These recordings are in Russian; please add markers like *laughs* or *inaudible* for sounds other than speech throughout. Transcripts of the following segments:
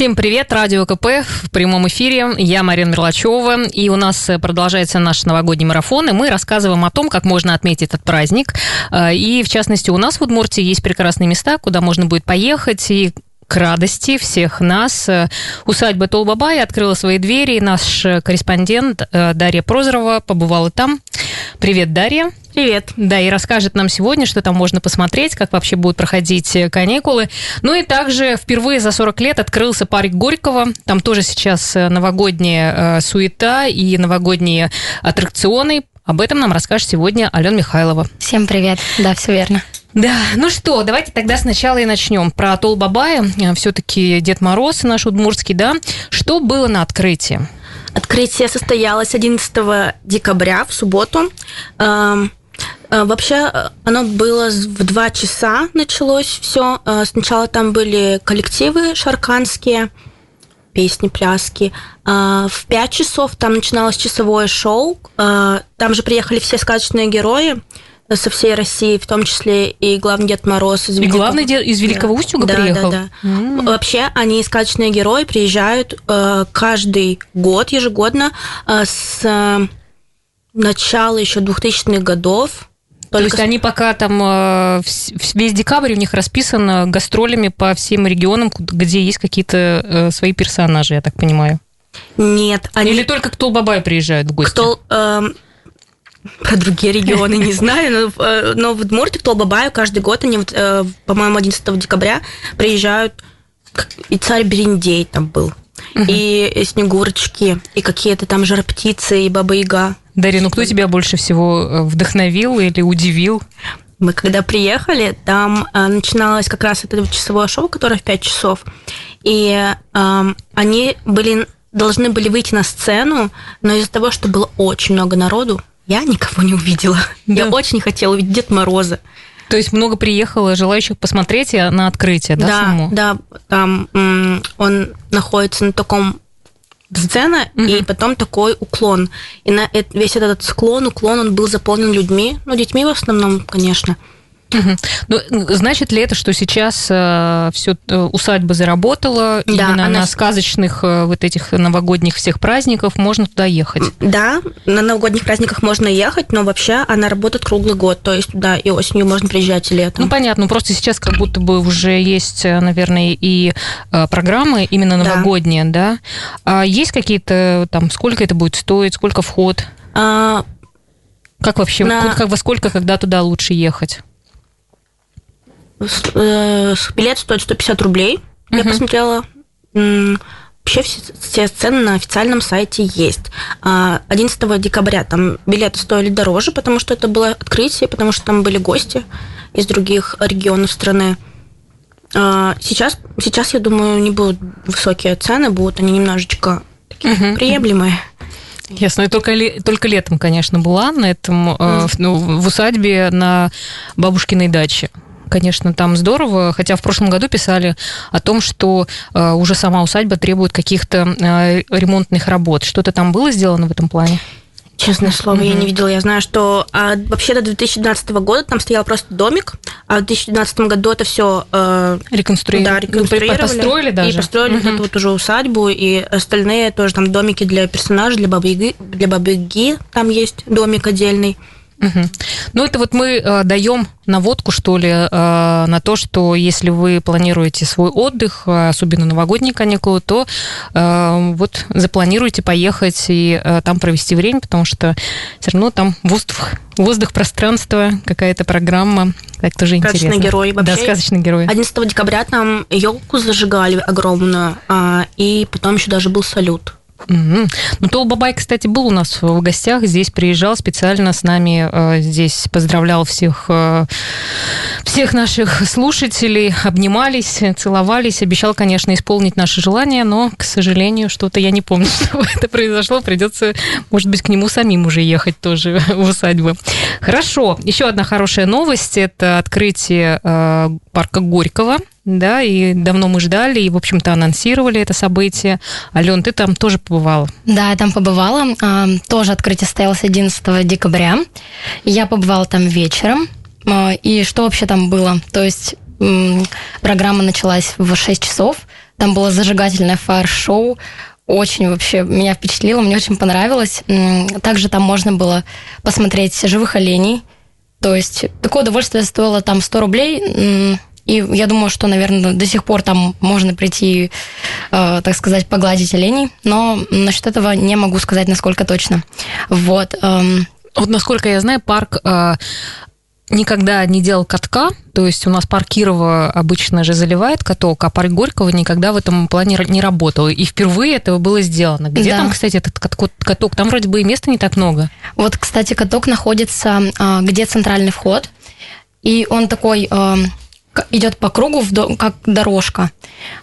Всем привет, Радио КП в прямом эфире. Я Марина Мерлачева, и у нас продолжается наш новогодний марафон, и мы рассказываем о том, как можно отметить этот праздник. Э, и, в частности, у нас в Удмуртии есть прекрасные места, куда можно будет поехать, и к радости всех нас. Э, усадьба Толбабай открыла свои двери. Наш корреспондент э, Дарья Прозорова побывала там. Привет, Дарья. Привет. Да, и расскажет нам сегодня, что там можно посмотреть, как вообще будут проходить э, каникулы. Ну и также впервые за 40 лет открылся парк Горького. Там тоже сейчас новогодняя суета и новогодние аттракционы. Об этом нам расскажет сегодня Алена Михайлова. Всем привет. Да, все верно. Да, ну что, давайте тогда сначала и начнем. Про Атол Бабая, э, все-таки Дед Мороз наш удмуртский, да. Что было на открытии? Открытие состоялось 11 декабря, в субботу. Эм, э, вообще, э, оно было в два часа началось все. Сначала там были коллективы шарканские, песни, пляски. В пять часов там начиналось часовое шоу. Там же приехали все сказочные герои со всей России, в том числе и главный Дед Мороз из Великого... И главный дед из Великого да. Устюга да, приехал? Да, да, mm. Вообще, они, сказочные герои, приезжают э, каждый год, ежегодно, э, с э, начала еще 2000-х годов. Только... То есть они пока там э, весь декабрь у них расписан гастролями по всем регионам, где есть какие-то э, свои персонажи, я так понимаю. Нет, они... Или только кто Бабай приезжает в гости? Кто, э, про другие регионы не знаю, но, э, но в Удмуртии, в Толбабаю каждый год они, э, по-моему, 11 декабря приезжают, и царь Берендей там был, и Снегурочки, и какие-то там жар-птицы, и Баба-Яга. Дарья, ну кто тебя больше всего э, вдохновил или удивил? Мы когда приехали, там э, начиналось как раз это часовое шоу, которое в 5 часов, и э, они были должны были выйти на сцену, но из-за того, что было очень много народу, я никого не увидела. Да. Я очень хотела увидеть Дед Мороза. То есть много приехало желающих посмотреть на открытие, да, да саму? Да, там он находится на таком сцена, угу. и потом такой уклон. И на весь этот склон, уклон, он был заполнен людьми, ну, детьми в основном, конечно. Угу. Ну, значит ли это, что сейчас э, все э, усадьба заработала да, именно она... на сказочных э, вот этих новогодних всех праздников можно туда ехать? Да, на новогодних праздниках можно ехать, но вообще она работает круглый год, то есть да, и осенью можно приезжать, и летом. Ну понятно, просто сейчас как будто бы уже есть, э, наверное, и э, программы именно новогодние, да? да? А есть какие-то там, сколько это будет стоить, сколько вход? А... Как вообще, на... как, во сколько, когда туда лучше ехать? Э, билет стоит 150 рублей. Я посмотрела. Вообще все, все цены на официальном сайте есть. 11 а, декабря там билеты стоили дороже, потому что это было открытие, потому что там были гости из других регионов страны. А, сейчас, сейчас, я думаю, не будут высокие цены, будут они немножечко такие uh-huh. приемлемые. Ясно. И только, только летом, конечно, была на этом, mm. ну, в усадьбе на бабушкиной даче конечно, там здорово, хотя в прошлом году писали о том, что э, уже сама усадьба требует каких-то э, ремонтных работ. Что-то там было сделано в этом плане? Честное слово, mm-hmm. я не видела. Я знаю, что а, вообще до 2012 года там стоял просто домик, а в 2012 году это все э, реконструировали. Да, реконструировали. Построили даже. И построили mm-hmm. вот эту вот уже усадьбу, и остальные тоже там домики для персонажей, для бабы для бабы там есть домик отдельный. Угу. Ну, это вот мы э, даем наводку, что ли, э, на то, что если вы планируете свой отдых, э, особенно новогодние каникулы, то э, вот запланируйте поехать и э, там провести время, потому что все равно там воздух, воздух, пространство, какая-то программа. Так тоже сказочный интересно. герой. Вообще, да, сказочный герой. 11 декабря там елку зажигали огромную, а, и потом еще даже был салют. Mm-hmm. Ну, Тол Бабай, кстати, был у нас в гостях, здесь приезжал специально с нами, э, здесь поздравлял всех, э, всех наших слушателей, обнимались, целовались, обещал, конечно, исполнить наши желания, но, к сожалению, что-то я не помню, *laughs* что это произошло, придется, может быть, к нему самим уже ехать тоже в усадьбу. Хорошо, еще одна хорошая новость, это открытие э, парка Горького, да, и давно мы ждали, и, в общем-то, анонсировали это событие. Ален, ты там тоже побывала? Да, я там побывала. А, тоже открытие состоялось 11 декабря. Я побывала там вечером. А, и что вообще там было? То есть программа началась в 6 часов, Там было зажигательное фаер-шоу. Очень вообще меня впечатлило, мне очень понравилось. Также там можно было посмотреть живых оленей. То есть такое удовольствие стоило там 100 рублей. И я думаю, что, наверное, до сих пор там можно прийти, э, так сказать, погладить оленей. Но насчет этого не могу сказать, насколько точно. Вот. Эм, вот насколько я знаю, парк э, никогда не делал катка, то есть у нас парк Кирова обычно же заливает каток, а парк Горького никогда в этом плане не работал. И впервые этого было сделано. Где да. там, кстати, этот каток? Там вроде бы и места не так много. Вот, кстати, каток находится, а, где центральный вход, и он такой а, идет по кругу, как дорожка.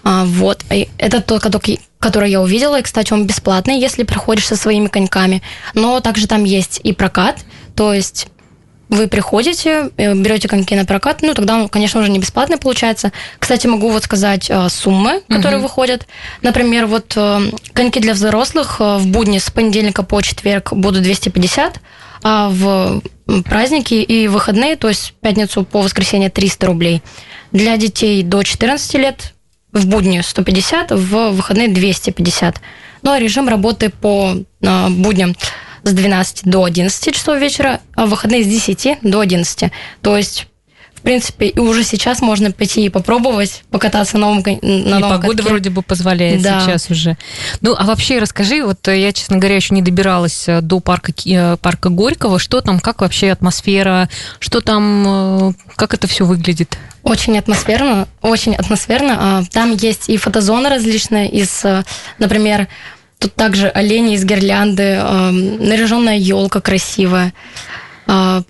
А, вот. И это тот каток, который я увидела. И, кстати, он бесплатный, если приходишь со своими коньками. Но также там есть и прокат, то есть вы приходите, э, берете коньки на прокат, ну тогда он, конечно, уже не бесплатный получается. Кстати, могу вот сказать э, суммы, которые угу. выходят. Например, вот э, коньки для взрослых в будни с понедельника по четверг будут 250, а в праздники и выходные, то есть пятницу по воскресенье 300 рублей. Для детей до 14 лет в будни 150, в выходные 250. Ну а режим работы по будням с 12 до 11 часов вечера, а в выходные с 10 до 11. То есть в принципе, и уже сейчас можно пойти и попробовать покататься на новом на И погода катке. вроде бы позволяет да. сейчас уже. Ну, а вообще расскажи, вот я, честно говоря, еще не добиралась э, до парка, э, парка Горького. Что там, как вообще атмосфера, что там, э, как это все выглядит? Очень атмосферно, очень атмосферно. А, там есть и фотозоны различные из, например, Тут также олени из гирлянды, э, наряженная елка красивая. Э,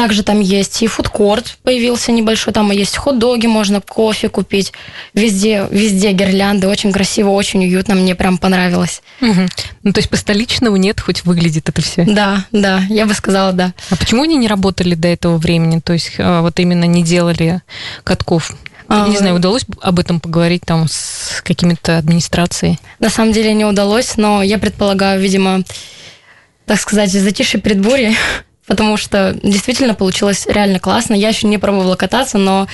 также там есть и фудкорт появился небольшой, там есть хот-доги, можно кофе купить. Везде, везде гирлянды, очень красиво, очень уютно, мне прям понравилось. Угу. Ну, то есть по-столичному нет, хоть выглядит это все? Да, да, я бы сказала, да. А почему они не работали до этого времени? То есть э, вот именно не делали катков? А, не знаю, удалось об этом поговорить там с какими-то администрацией? На самом деле не удалось, но я предполагаю, видимо, так сказать, затишье предбурье, *laughs* потому что действительно получилось реально классно. Я еще не пробовала кататься, но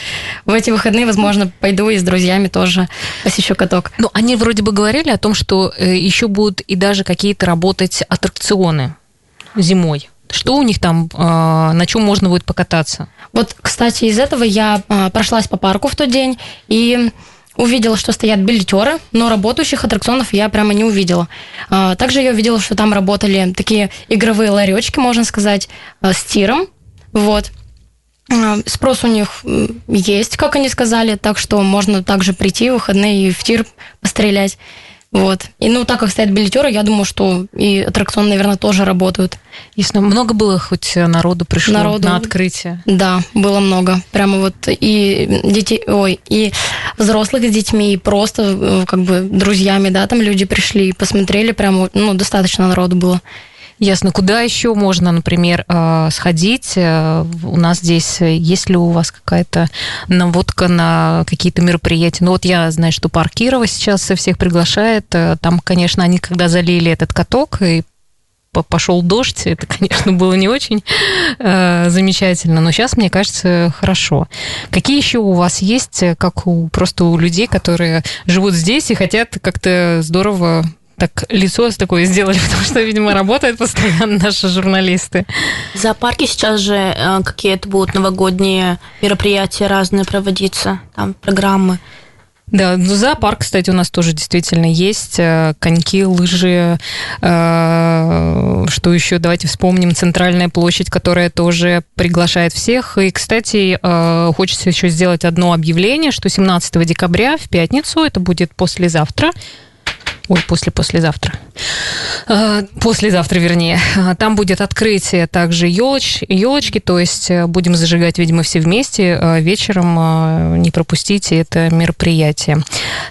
в эти выходные, возможно, пойду и с друзьями тоже посещу каток. Ну, они вроде бы говорили о том, что э, еще будут и даже какие-то работать аттракционы зимой. Что у них там, а, на чем можно будет покататься? Вот, кстати, из этого я а, прошлась по парку в тот день и увидела, что стоят билетеры, но работающих аттракционов я прямо не увидела. А, также я увидела, что там работали такие игровые ларечки, можно сказать, с тиром. Вот. Спрос у них есть, как они сказали, так что можно также прийти в выходные и в тир пострелять. Вот. И ну, так как стоят билетеры, я думаю, что и аттракционы, наверное, тоже работают. Если много было, хоть народу пришло народу, на открытие? Да, было много. Прямо вот и детей, ой, и взрослых с детьми, и просто э, как бы друзьями, да, там люди пришли и посмотрели, прямо, ну, достаточно народу было. Ясно. Куда еще можно, например, э, сходить? Э, у нас здесь, э, есть ли у вас какая-то наводка на какие-то мероприятия? Ну вот я знаю, что парк Кирова сейчас всех приглашает. Там, конечно, они когда залили этот каток и пошел дождь, это, *laughs* конечно, было не очень э, замечательно, но сейчас, мне кажется, хорошо. Какие еще у вас есть, как у просто у людей, которые живут здесь и хотят как-то здорово так лицо такое сделали, *laughs* потому что, видимо, работают постоянно наши журналисты. В зоопарке сейчас же э, какие-то будут новогодние мероприятия разные проводиться, там программы. Да, ну, зоопарк, кстати, у нас тоже действительно есть. Э, коньки, лыжи. Э, что еще? Давайте вспомним. Центральная площадь, которая тоже приглашает всех. И, кстати, хочется еще сделать одно объявление, что 17 декабря в пятницу, это будет послезавтра, Ой, после-послезавтра. А, послезавтра, вернее. А, там будет открытие также елоч, елочки, то есть э, будем зажигать, видимо, все вместе а, вечером. Не пропустите это мероприятие.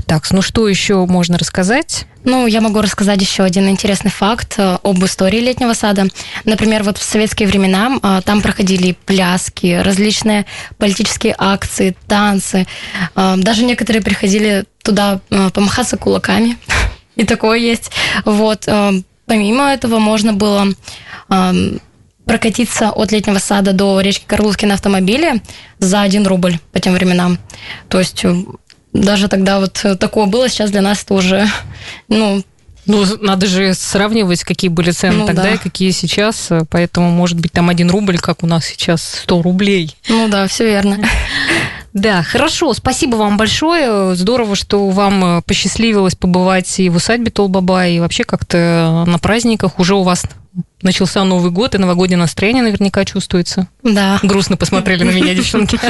Так, ну что еще можно рассказать? Ну, я могу рассказать еще один интересный факт э, об истории летнего сада. Например, вот в советские времена там проходили пляски, различные политические акции, танцы. Даже некоторые приходили туда помахаться кулаками *laughs* и такое есть. Вот. Э, помимо этого можно было э, прокатиться от летнего сада до речки Карлузки на автомобиле за 1 рубль по тем временам. То есть э, даже тогда вот такое было, сейчас для нас это уже, *laughs* ну, ну, надо же сравнивать, какие были цены ну, тогда да. и какие сейчас. Поэтому, может быть, там один рубль, как у нас сейчас 100 рублей. Ну да, все верно. *laughs* Да, хорошо. Спасибо вам большое. Здорово, что вам посчастливилось побывать и в усадьбе Толбаба, и вообще как-то на праздниках. Уже у вас начался Новый год, и новогоднее настроение наверняка чувствуется. Да. Грустно посмотрели на меня, девчонки. *laughs*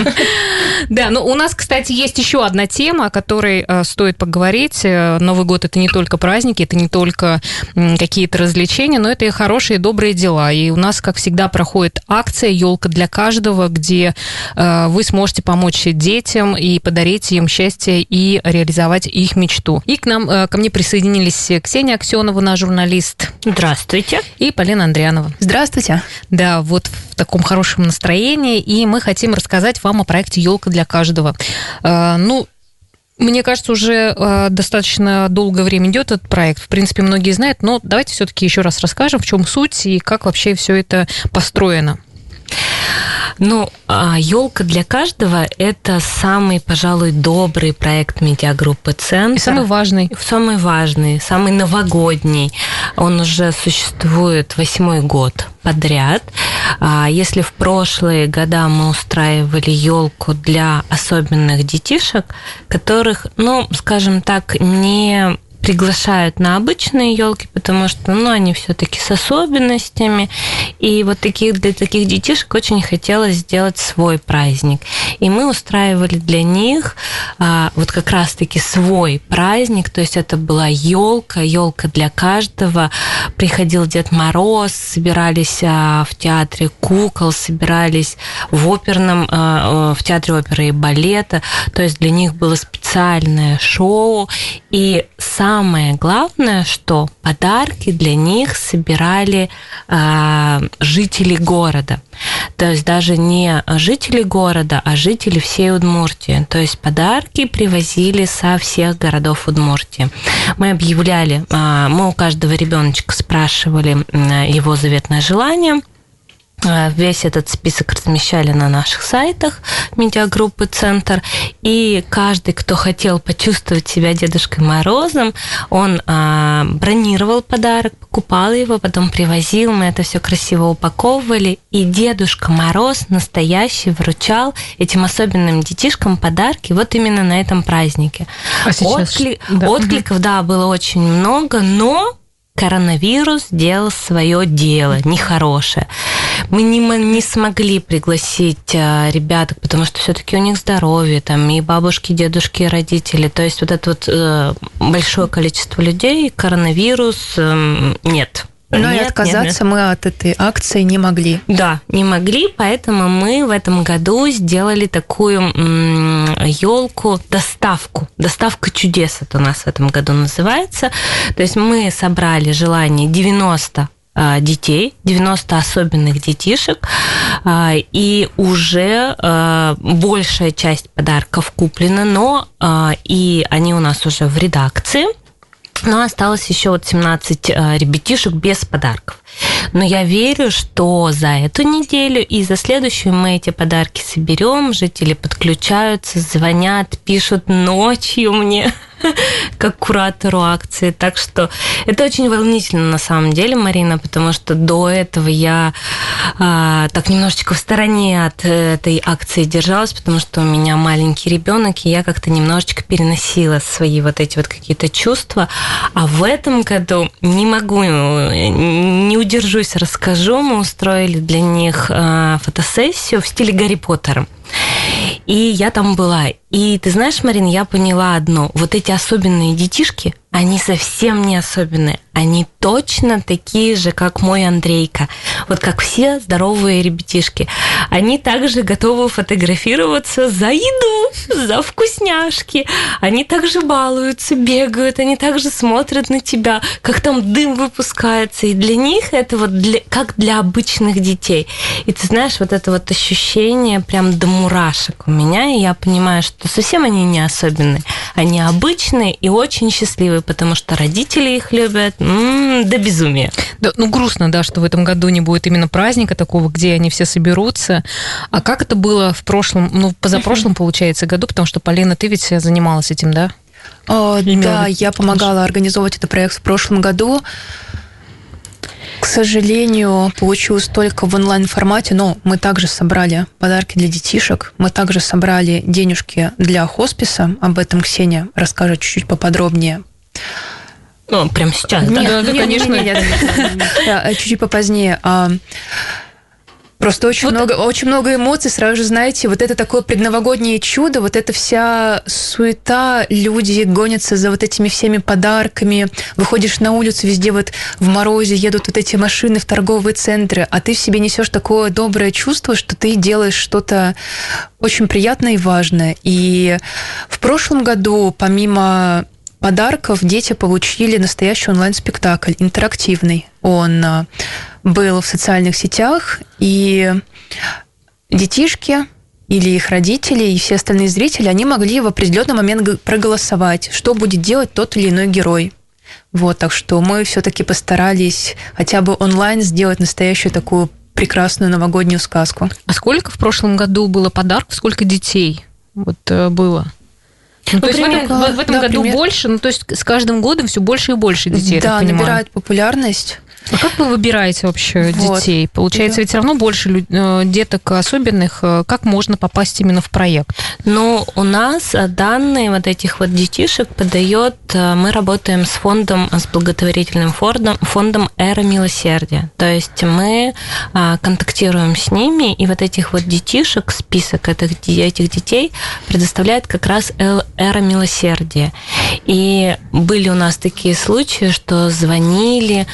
Да, но у нас, кстати, есть еще одна тема, о которой э, стоит поговорить. Э, Новый год – это не только праздники, это не только какие-то развлечения, но это и хорошие, добрые дела. И у нас, как всегда, проходит акция «Елка для каждого», где э, вы сможете помочь детям и подарить им счастье и реализовать их мечту. И к нам, ко мне присоединились Ксения Аксенова, наш журналист. Здравствуйте. И Полина Андрианова. Здравствуйте. Да, вот в таком хорошем настроении, и мы хотим рассказать вам о проекте «Елка для каждого». А, ну, мне кажется, уже э, достаточно долгое время идет этот проект. В принципе, многие знают, но давайте все-таки еще раз расскажем, в чем суть и как вообще все это построено. Ну, елка для каждого это самый, пожалуй, добрый проект медиагруппы Центр. И самый важный. Самый важный, самый новогодний. Он уже существует восьмой год подряд. А если в прошлые года мы устраивали елку для особенных детишек, которых, ну, скажем так, не приглашают на обычные елки, потому что, ну, они все-таки с особенностями. И вот таких, для таких детишек очень хотелось сделать свой праздник. И мы устраивали для них а, вот как раз-таки свой праздник. То есть это была елка, елка для каждого. Приходил Дед Мороз, собирались а, в театре кукол, собирались в оперном, а, в театре оперы и балета. То есть для них было специальное шоу. И сам самое главное, что подарки для них собирали э, жители города. То есть даже не жители города, а жители всей Удмуртии. То есть подарки привозили со всех городов Удмуртии. Мы объявляли, э, мы у каждого ребеночка спрашивали его заветное желание – Э, весь этот список размещали на наших сайтах медиагруппы «Центр». И каждый, кто хотел почувствовать себя Дедушкой Морозом, он а, бронировал подарок, покупал его, потом привозил, мы это все красиво упаковывали. И Дедушка Мороз настоящий вручал этим особенным детишкам подарки вот именно на этом празднике. А сейчас... Откли... да. Откликов, да, было очень много, но коронавирус сделал свое дело, нехорошее. Мы не, не смогли пригласить а, ребят, потому что все-таки у них здоровье, там и бабушки, и дедушки, и родители. То есть вот это вот э, большое количество людей, коронавирус э, нет. Но нет, и отказаться нет, нет. мы от этой акции не могли. Да, не могли, поэтому мы в этом году сделали такую елку доставку. Доставка чудес это у нас в этом году называется. То есть мы собрали желание 90 а, детей, 90 особенных детишек, а, и уже а, большая часть подарков куплена, но и они у нас уже в редакции – но осталось еще вот 17 э, ребятишек без подарков. Но я верю, что за эту неделю и за следующую мы эти подарки соберем. Жители подключаются, звонят, пишут ночью мне. *laughs* как куратору акции. Так что это очень волнительно на самом деле, Марина, потому что до этого я а, так немножечко в стороне от этой акции держалась, потому что у меня маленький ребенок, и я как-то немножечко переносила свои вот эти вот какие-то чувства. А в этом году не могу, не удержусь, расскажу. Мы устроили для них а, фотосессию в стиле Гарри Поттера. И я там была. И ты знаешь, Марин, я поняла одно. Вот эти особенные детишки, они совсем не особенные. Они точно такие же, как мой Андрейка. Вот как все здоровые ребятишки. Они также готовы фотографироваться за еду, *laughs* за вкусняшки. Они также балуются, бегают, они также смотрят на тебя, как там дым выпускается. И для них это вот для, как для обычных детей. И ты знаешь, вот это вот ощущение прям до мурашек у меня, и я понимаю, что совсем они не особенные. Они обычные и очень счастливые, потому что родители их любят м-м, до безумия. Да, ну, грустно, да, что в этом году не будет именно праздника такого, где они все соберутся. А как это было в прошлом, ну, позапрошлом, получается, получается, году? Потому что, Полина, ты ведь занималась этим, да? О, да, я помогала организовывать этот проект в прошлом году. К сожалению, получилось только в онлайн-формате, но мы также собрали подарки для детишек, мы также собрали денежки для хосписа. Об этом Ксения расскажет чуть-чуть поподробнее. Ну, прямо сейчас, да? Нет, да, нет, конечно. Нет, нет, нет. *laughs* Чуть-чуть попозднее. Просто очень, вот... много, очень много эмоций, сразу же, знаете, вот это такое предновогоднее чудо, вот эта вся суета, люди гонятся за вот этими всеми подарками, выходишь на улицу, везде вот в морозе едут вот эти машины в торговые центры, а ты в себе несешь такое доброе чувство, что ты делаешь что-то очень приятное и важное. И в прошлом году, помимо подарков дети получили настоящий онлайн-спектакль, интерактивный. Он а, был в социальных сетях, и детишки или их родители и все остальные зрители, они могли в определенный момент проголосовать, что будет делать тот или иной герой. Вот, так что мы все-таки постарались хотя бы онлайн сделать настоящую такую прекрасную новогоднюю сказку. А сколько в прошлом году было подарков, сколько детей вот э, было? Ну, то есть в этом, в этом да, году пример. больше, ну то есть с каждым годом все больше и больше детей. Да, набирает популярность. А как вы выбираете вообще вот. детей? Получается, да. ведь все равно больше э, деток особенных. Э, как можно попасть именно в проект? Ну, у нас э, данные вот этих вот детишек подает, мы работаем с фондом, с благотворительным фондом, фондом «Эра милосердия». То есть мы контактируем с ними, и вот этих вот детишек, список этих, этих детей предоставляет как раз «Эра милосердия». И были у нас такие случаи, что звонили,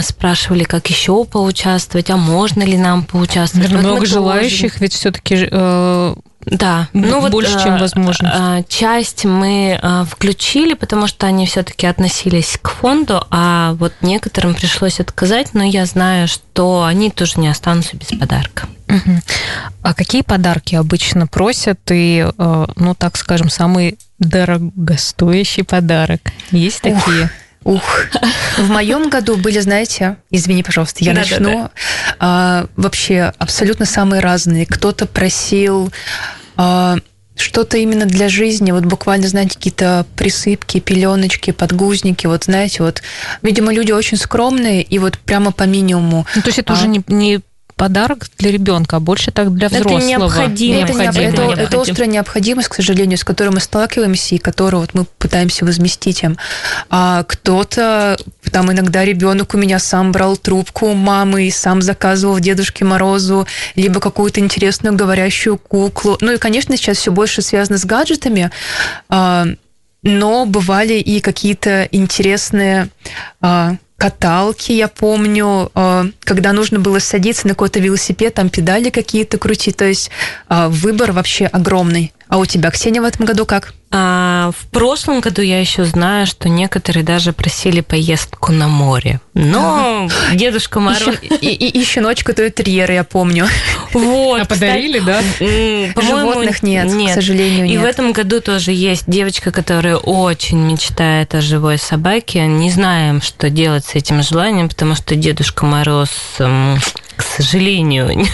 спрашивали, как еще поучаствовать, а можно ли нам поучаствовать. Наверное, много желающих, ведь все-таки э, да, ну больше, вот, чем э, возможно. Э, часть мы э, включили, потому что они все-таки относились к фонду, а вот некоторым пришлось отказать, но я знаю, что они тоже не останутся без подарка. А какие подарки обычно просят и, ну так скажем, самый дорогостоящий подарок? Есть такие? Ух. Ух, в моем году были, знаете, извини, пожалуйста, я да, начну. Да, да. А, вообще абсолютно самые разные. Кто-то просил а, что-то именно для жизни, вот буквально, знаете, какие-то присыпки, пеленочки, подгузники, вот знаете, вот, видимо, люди очень скромные и вот прямо по минимуму. Ну, то есть это а, уже не, не подарок для ребенка, а больше так для взрослого. Это необходимо. Это, необходимо. это, это, это острая необходимость, к сожалению, с которой мы сталкиваемся и которую вот мы пытаемся возместить им. А кто-то, там иногда ребенок у меня сам брал трубку у мамы и сам заказывал Дедушке Морозу либо какую-то интересную говорящую куклу. Ну и, конечно, сейчас все больше связано с гаджетами, а, но бывали и какие-то интересные а, каталки, я помню, э, когда нужно было садиться на какой-то велосипед, там педали какие-то крутить, то есть э, выбор вообще огромный. А у тебя, Ксения, в этом году как? А, в прошлом году я еще знаю, что некоторые даже просили поездку на море. Но ага. Дедушка Мороз... И, и, и щеночка то терьера, я помню. Вот, а подарили, да? Животных нет, нет, к сожалению, нет. И в этом году тоже есть девочка, которая очень мечтает о живой собаке. Не знаем, что делать с этим желанием, потому что Дедушка Мороз, к сожалению,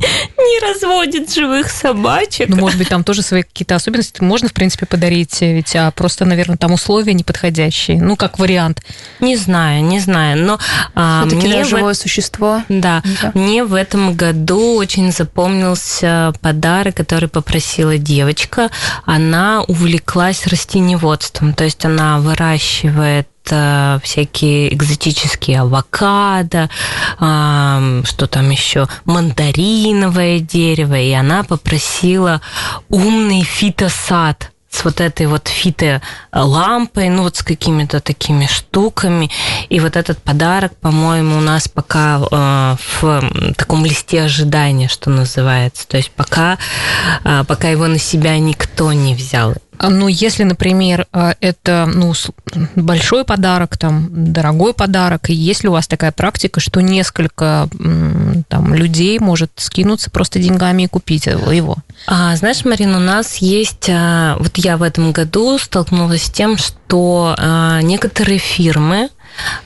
*laughs* не разводит живых собачек. Ну, может быть, там тоже свои какие-то особенности можно, в принципе, подарить, ведь а просто, наверное, там условия неподходящие. Ну, как вариант. Не знаю, не знаю, но а, мне живое в... существо. Да, да, мне в этом году очень запомнился подарок, который попросила девочка. Она увлеклась растеневодством, то есть она выращивает это всякие экзотические авокадо, что там еще, мандариновое дерево, и она попросила умный фитосад с вот этой вот фито-лампой, ну вот с какими-то такими штуками. И вот этот подарок, по-моему, у нас пока э, в таком листе ожидания, что называется. То есть пока, э, пока его на себя никто не взял. А, ну, если, например, а, это ну, большой подарок, там, дорогой подарок, и есть ли у вас такая практика, что несколько там, людей может скинуться просто деньгами и купить его? А, знаешь, Марина, у нас есть, а, вот я в этом году столкнулась с тем, что некоторые фирмы,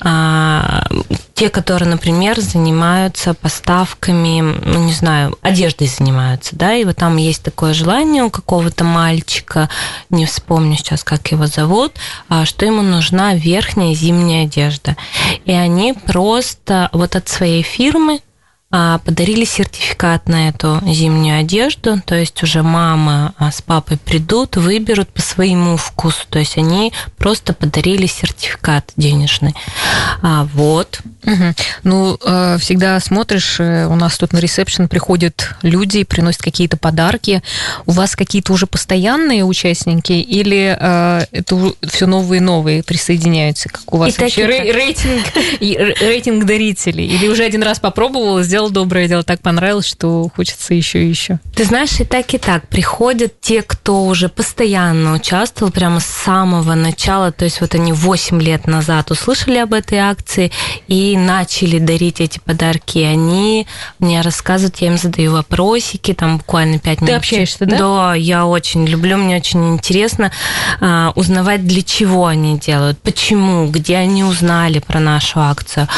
а, те, которые, например, занимаются поставками, ну, не знаю, одеждой занимаются, да, и вот там есть такое желание у какого-то мальчика, не вспомню сейчас, как его зовут, а, что ему нужна верхняя зимняя одежда. И они просто вот от своей фирмы подарили сертификат на эту зимнюю одежду, то есть уже мама а, с папой придут, выберут по своему вкусу, то есть они просто подарили сертификат денежный. А, вот. Угу. Ну, э, всегда смотришь, э, у нас тут на ресепшн приходят люди, приносят какие-то подарки. У вас какие-то уже постоянные участники или э, это все новые и новые присоединяются? Как у вас и вообще рей- рейтинг, рейтинг дарителей? Или уже один раз попробовала, сделал доброе дело, так понравилось, что хочется еще и еще? Ты знаешь, и так, и так. Приходят те, кто уже постоянно участвовал прямо с самого начала, то есть вот они 8 лет назад услышали об этой акции и начали дарить эти подарки, они мне рассказывают, я им задаю вопросики, там буквально пять минут. Ты общаешься, да? Да, я очень люблю, мне очень интересно а, узнавать, для чего они делают, почему, где они узнали про нашу акцию.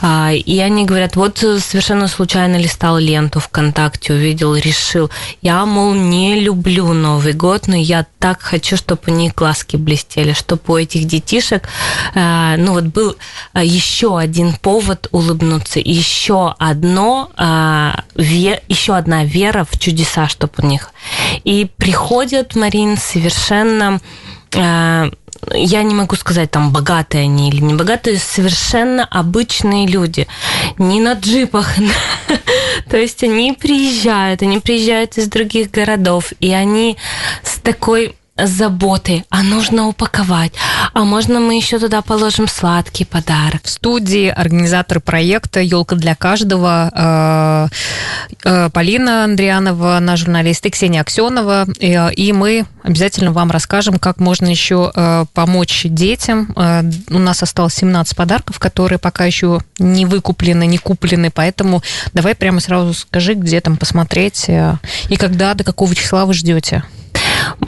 А, и они говорят, вот совершенно случайно листал ленту ВКонтакте, увидел, решил. Я, мол, не люблю Новый год, но я так хочу, чтобы у них глазки блестели, чтобы у этих детишек, а, ну вот был а, еще один повод улыбнуться. еще одно, а, еще одна вера в чудеса, чтобы у них. И приходят, Марин, совершенно а, я не могу сказать, там, богатые они или не богатые, совершенно обычные люди. Не на джипах. *laughs* То есть они приезжают, они приезжают из других городов, и они с такой заботы, а нужно упаковать, а можно мы еще туда положим сладкий подарок. В студии организатор проекта «Елка для каждого» э, э, Полина Андрианова, наш журналист, и Ксения Аксенова. И мы обязательно вам расскажем, как можно еще э, помочь детям. У нас осталось 17 подарков, которые пока еще не выкуплены, не куплены, поэтому давай прямо сразу скажи, где там посмотреть и когда, до какого числа вы ждете.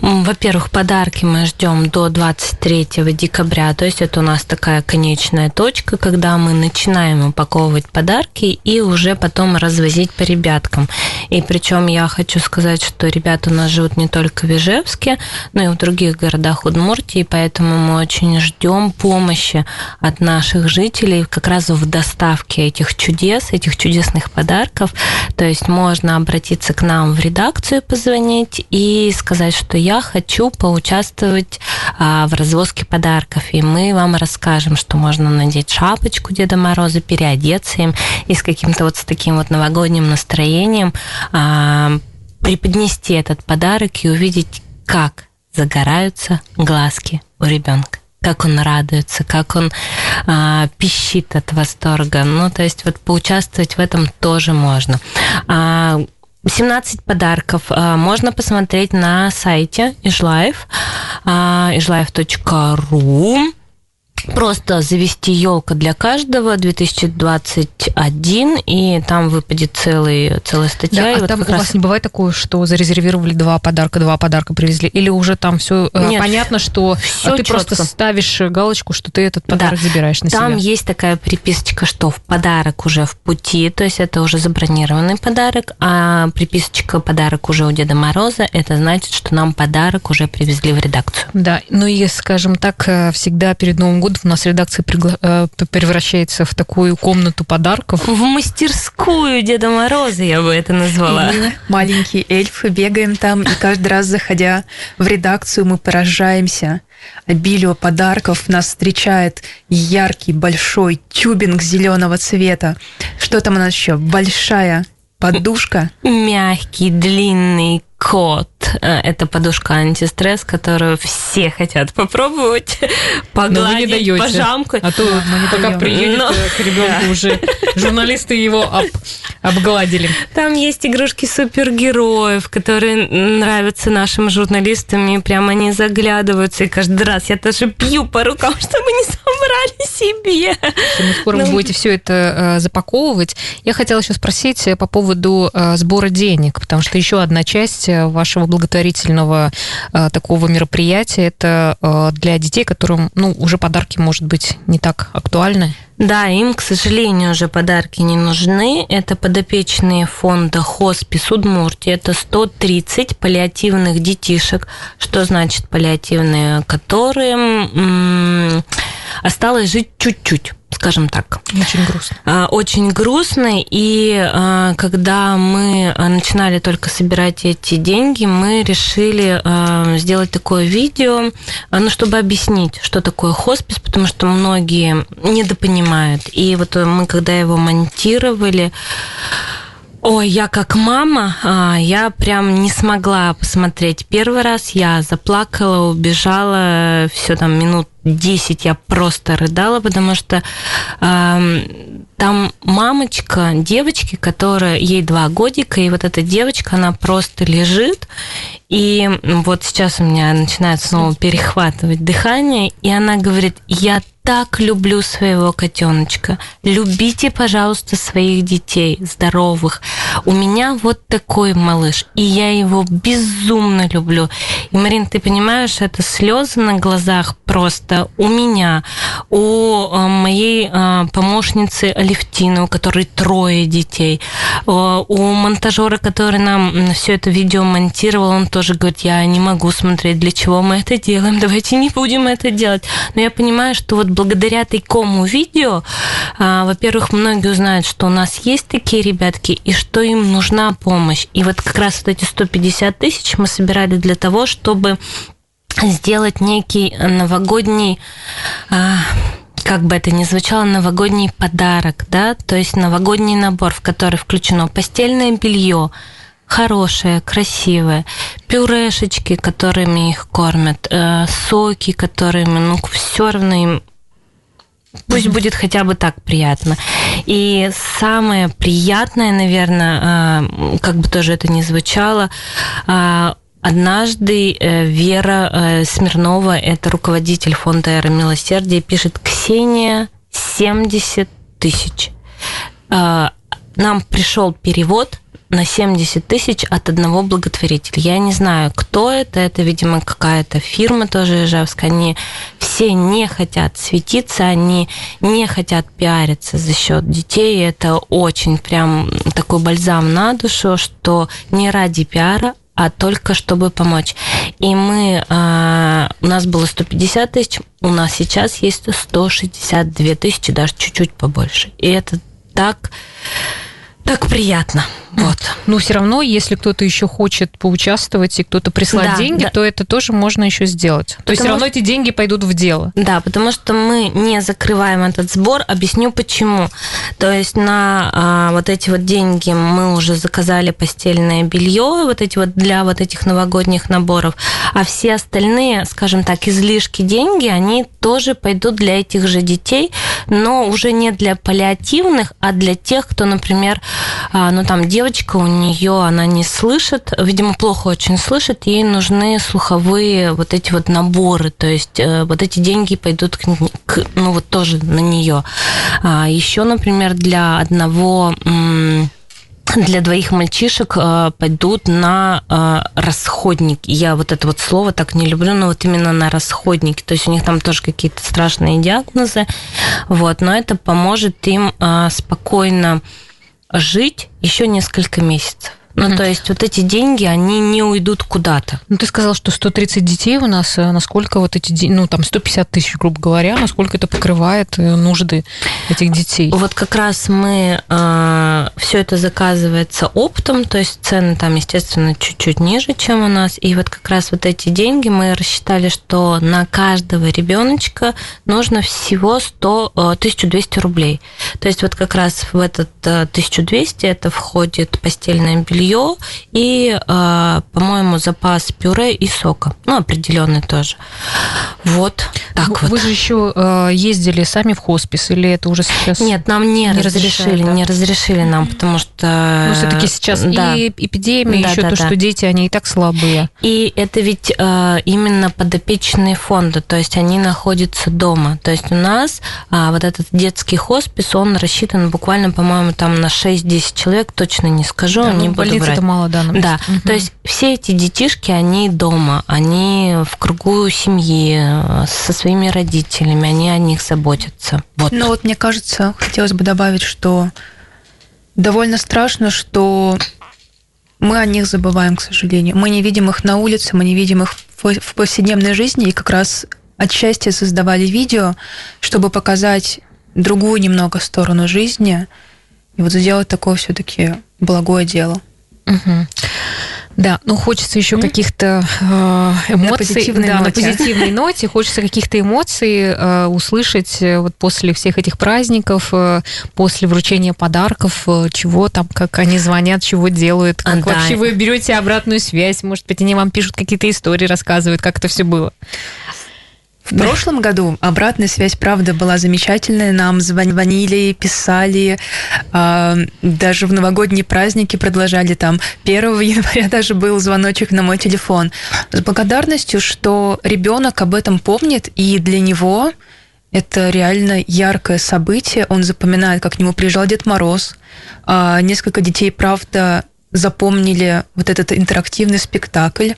Во-первых, подарки мы ждем до 23 декабря, то есть это у нас такая конечная точка, когда мы начинаем упаковывать подарки и уже потом развозить по ребяткам. И причем я хочу сказать, что ребята у нас живут не только в Ижевске, но и в других городах Удмуртии, поэтому мы очень ждем помощи от наших жителей как раз в доставке этих чудес, этих чудесных подарков. То есть можно обратиться к нам в редакцию, позвонить и сказать, что я хочу поучаствовать а, в развозке подарков, и мы вам расскажем, что можно надеть шапочку Деда Мороза, переодеться им и с каким-то вот с таким вот новогодним настроением а, преподнести этот подарок и увидеть, как загораются глазки у ребенка как он радуется, как он а, пищит от восторга. Ну, то есть вот поучаствовать в этом тоже можно. А, 17 подарков а, можно посмотреть на сайте ижлайф, ижлайф.ру. Просто завести елка для каждого 2021, и там выпадет целый, целая статья. Да, а вот там у раз... вас не бывает такое, что зарезервировали два подарка, два подарка привезли? Или уже там все э, Нет, понятно, что все а ты четко. просто ставишь галочку, что ты этот подарок да. забираешь на там себя? Там есть такая приписочка, что в подарок уже в пути, то есть это уже забронированный подарок, а приписочка подарок уже у Деда Мороза, это значит, что нам подарок уже привезли в редакцию. Да, ну и, скажем так, э, всегда перед Новым годом у нас редакция пригла... Э, превращается в такую комнату подарков. В мастерскую Деда Мороза я бы это назвала. И маленькие эльфы бегаем там, и каждый раз, заходя в редакцию, мы поражаемся обилию подарков. Нас встречает яркий большой тюбинг зеленого цвета. Что там у нас еще? Большая подушка. Мягкий, длинный кот. Э, это подушка антистресс, которую все хотят попробовать, погладить, Но вы не пожамкать. А то мы пока приедет Но... к ребенку уже *laughs* журналисты его об, обгладили. Там есть игрушки супергероев, которые нравятся нашим журналистам, и прямо они заглядываются, и каждый раз я тоже пью по рукам, *laughs* чтобы не собрали себе. Ну, скоро вы будете все это э, запаковывать. Я хотела еще спросить по поводу э, сбора денег, потому что еще одна часть часть вашего благотворительного такого мероприятия. Это для детей, которым ну, уже подарки, может быть, не так актуальны. Да, им, к сожалению, уже подарки не нужны. Это подопечные фонда Хоспис Удмуртии. Это 130 паллиативных детишек. Что значит паллиативные? Которым осталось жить чуть-чуть скажем так. Очень грустно. А, очень грустно, и а, когда мы начинали только собирать эти деньги, мы решили а, сделать такое видео, ну, чтобы объяснить, что такое хоспис, потому что многие недопонимают. И вот мы, когда его монтировали, Ой, я как мама, а, я прям не смогла посмотреть. Первый раз я заплакала, убежала, все там минут 10 я просто рыдала, потому что э, там мамочка девочки, которая ей два годика, и вот эта девочка, она просто лежит, и вот сейчас у меня начинает снова перехватывать дыхание, и она говорит, я так люблю своего котеночка. Любите, пожалуйста, своих детей здоровых. У меня вот такой малыш, и я его безумно люблю. И, Марин, ты понимаешь, это слезы на глазах просто у меня, у э, моей э, помощницы Алевтины, у которой трое детей, э, у монтажера, который нам все это видео монтировал, он тоже говорит, я не могу смотреть, для чего мы это делаем, давайте не будем это делать. Но я понимаю, что вот благодаря такому видео, а, во-первых, многие узнают, что у нас есть такие ребятки и что им нужна помощь. И вот как раз вот эти 150 тысяч мы собирали для того, чтобы сделать некий новогодний а, как бы это ни звучало, новогодний подарок, да, то есть новогодний набор, в который включено постельное белье, хорошее, красивое, пюрешечки, которыми их кормят, э, соки, которыми, ну, все равно им Пусть будет хотя бы так приятно. И самое приятное, наверное, э, как бы тоже это ни звучало, э, Однажды э, Вера Смирнова, это руководитель фонда «Эра милосердия», пишет «Ксения, 70 тысяч». Нам пришел перевод на 70 тысяч от одного благотворителя. Я не знаю, кто это. Это, видимо, какая-то фирма тоже Ижевская. Они все не хотят светиться, они не хотят пиариться за счет детей. Это очень прям такой бальзам на душу, что не ради пиара, а только чтобы помочь. И мы, а, у нас было 150 тысяч, у нас сейчас есть 162 тысячи, даже чуть-чуть побольше. И это так, так приятно. Вот. Но все равно, если кто-то еще хочет поучаствовать и кто-то прислать да, деньги, да. то это тоже можно еще сделать. Потому то есть все равно эти деньги пойдут в дело. Да, потому что мы не закрываем этот сбор. Объясню почему. То есть на а, вот эти вот деньги мы уже заказали постельное белье, вот эти вот для вот этих новогодних наборов, а все остальные, скажем так, излишки деньги, они тоже пойдут для этих же детей, но уже не для паллиативных, а для тех, кто, например, а, ну там девочка, у нее она не слышит, видимо, плохо очень слышит, ей нужны слуховые вот эти вот наборы, то есть э, вот эти деньги пойдут к, к ну вот тоже на нее. А еще, например, для одного для двоих мальчишек э, пойдут на э, расходники. Я вот это вот слово так не люблю, но вот именно на расходники. То есть у них там тоже какие-то страшные диагнозы. Вот, но это поможет им э, спокойно жить еще несколько месяцев. Ну, mm-hmm. то есть вот эти деньги, они не уйдут куда-то. Ну, ты сказал, что 130 детей у нас, э, насколько вот эти деньги, ну, там 150 тысяч, грубо говоря, насколько это покрывает э, нужды этих детей? Вот как раз мы, э, все это заказывается оптом, то есть цены там, естественно, чуть-чуть ниже, чем у нас, и вот как раз вот эти деньги мы рассчитали, что на каждого ребеночка нужно всего 100, 1200 рублей. То есть вот как раз в этот 1200 это входит постельное белье, белье и, а, по-моему, запас пюре и сока. Ну, определенный тоже. Вот так вы, вот. Вы же еще а, ездили сами в хоспис или это уже сейчас? Нет, нам не, не разрешили, да? не разрешили нам, потому что... Ну, все-таки сейчас да. и эпидемия, Да, еще да, то, да. что дети, они и так слабые. И это ведь э, именно подопечные фонда, то есть они находятся дома. То есть у нас а, вот этот детский хоспис, он рассчитан буквально, по-моему, там на 6-10 человек, точно не скажу, Да, не ну, буду больницы врать. это мало, да. Да, Мгм. то есть все эти детишки, они дома, они в кругу семьи, со своими родителями, они о них заботятся. Вот. Ну вот мне кажется, хотелось бы добавить, что довольно страшно, что мы о них забываем, к сожалению. Мы не видим их на улице, мы не видим их в в повседневной жизни, и как раз отчасти создавали видео, чтобы показать другую немного сторону жизни, и вот сделать такое все-таки благое дело. Мгм. Да, ну хочется еще каких-то э, эмоций. позитивной да, на ноте. позитивной *laughs* ноте. Хочется каких-то эмоций э, услышать э, вот после всех этих праздников, э, после вручения подарков, э, чего там, как они звонят, чего делают, как А, да. вообще вы берете обратную связь, может быть, они вам пишут какие-то истории, рассказывают, как это все было. В прошлом году обратная связь, правда, была замечательная. Нам звон- звонили, писали, а, даже в новогодние праздники продолжали там. 1 *laughs* января даже был звоночек на мой телефон. С благодарностью, что ребенок об этом помнит, и для него это реально яркое событие. Он запоминает, как к нему приезжал Дед Мороз. А, Несколько детей, правда, запомнили вот этот интерактивный спектакль.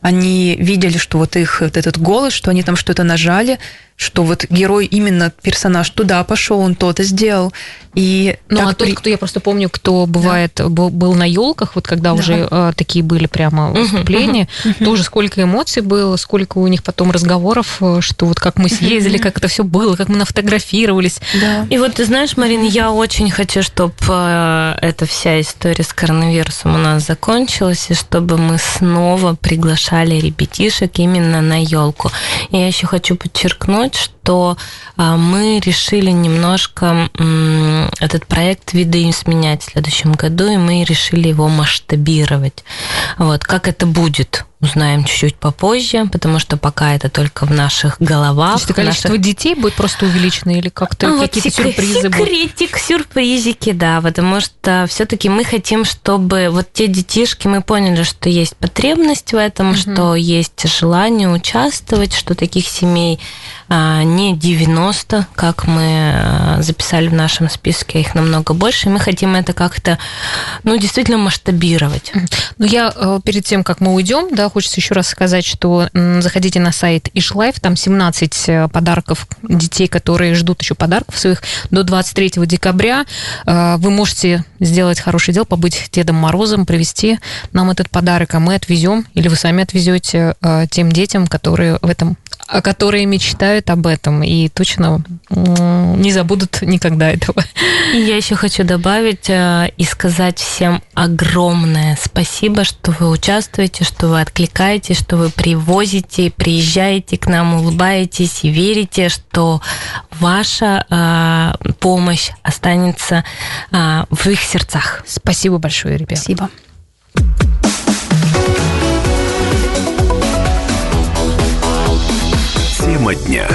Они видели, что вот их вот этот голос, что они там что-то нажали, что вот герой именно персонаж туда пошел, он то-то сделал. И Ну, так а тот, при- кто, я просто помню, кто бывает, был, был на елках, вот когда Да. уже э, такие были прямо выступления, тоже сколько эмоций было, сколько у них потом разговоров, э, что вот как мы съездили, как это все было, как мы нафотографировались. Да. И вот ты знаешь, Марин, я очень хочу, чтобы эта вся история с коронавирусом у нас закончилась, и чтобы мы снова приглашали ребятишек именно на елку. И я еще хочу подчеркнуть, что а, мы решили немножко этот проект видоизменять в следующем году, и мы решили его масштабировать. Вот, как это будет, узнаем чуть-чуть попозже, потому что пока это только в наших То головах. есть это в количество наших детей будет просто увеличено или как-то вот какие-то секре- сюрпризы будут? секретик, сюрпризики, да, потому что все-таки мы хотим, чтобы вот те детишки, мы поняли, что есть потребность в этом, что есть желание участвовать, что таких семей а, не 90, как мы а, записали в нашем списке, их намного больше, и мы хотим это как-то, ну, действительно масштабировать. Ну, я э, перед тем, как мы уйдем, да, хочется еще раз сказать, что заходите на сайт Ишлайф, там 17 э, подарков детей, которые ждут еще подарков своих до 23 декабря. Э, Вы можете сделать хорошее дело, побыть Дедом Морозом, привезти нам этот подарок, а мы отвезем, или вы сами отвезете э, тем детям, которые в этом которые мечтают об этом и точно не забудут никогда этого. И я еще хочу добавить э, и сказать всем огромное спасибо, что вы участвуете, что вы откликаетесь, что вы привозите, приезжаете к нам, улыбаетесь и верите, что ваша э, помощь останется э, в их сердцах. Спасибо большое, ребят. Спасибо. Тема дня.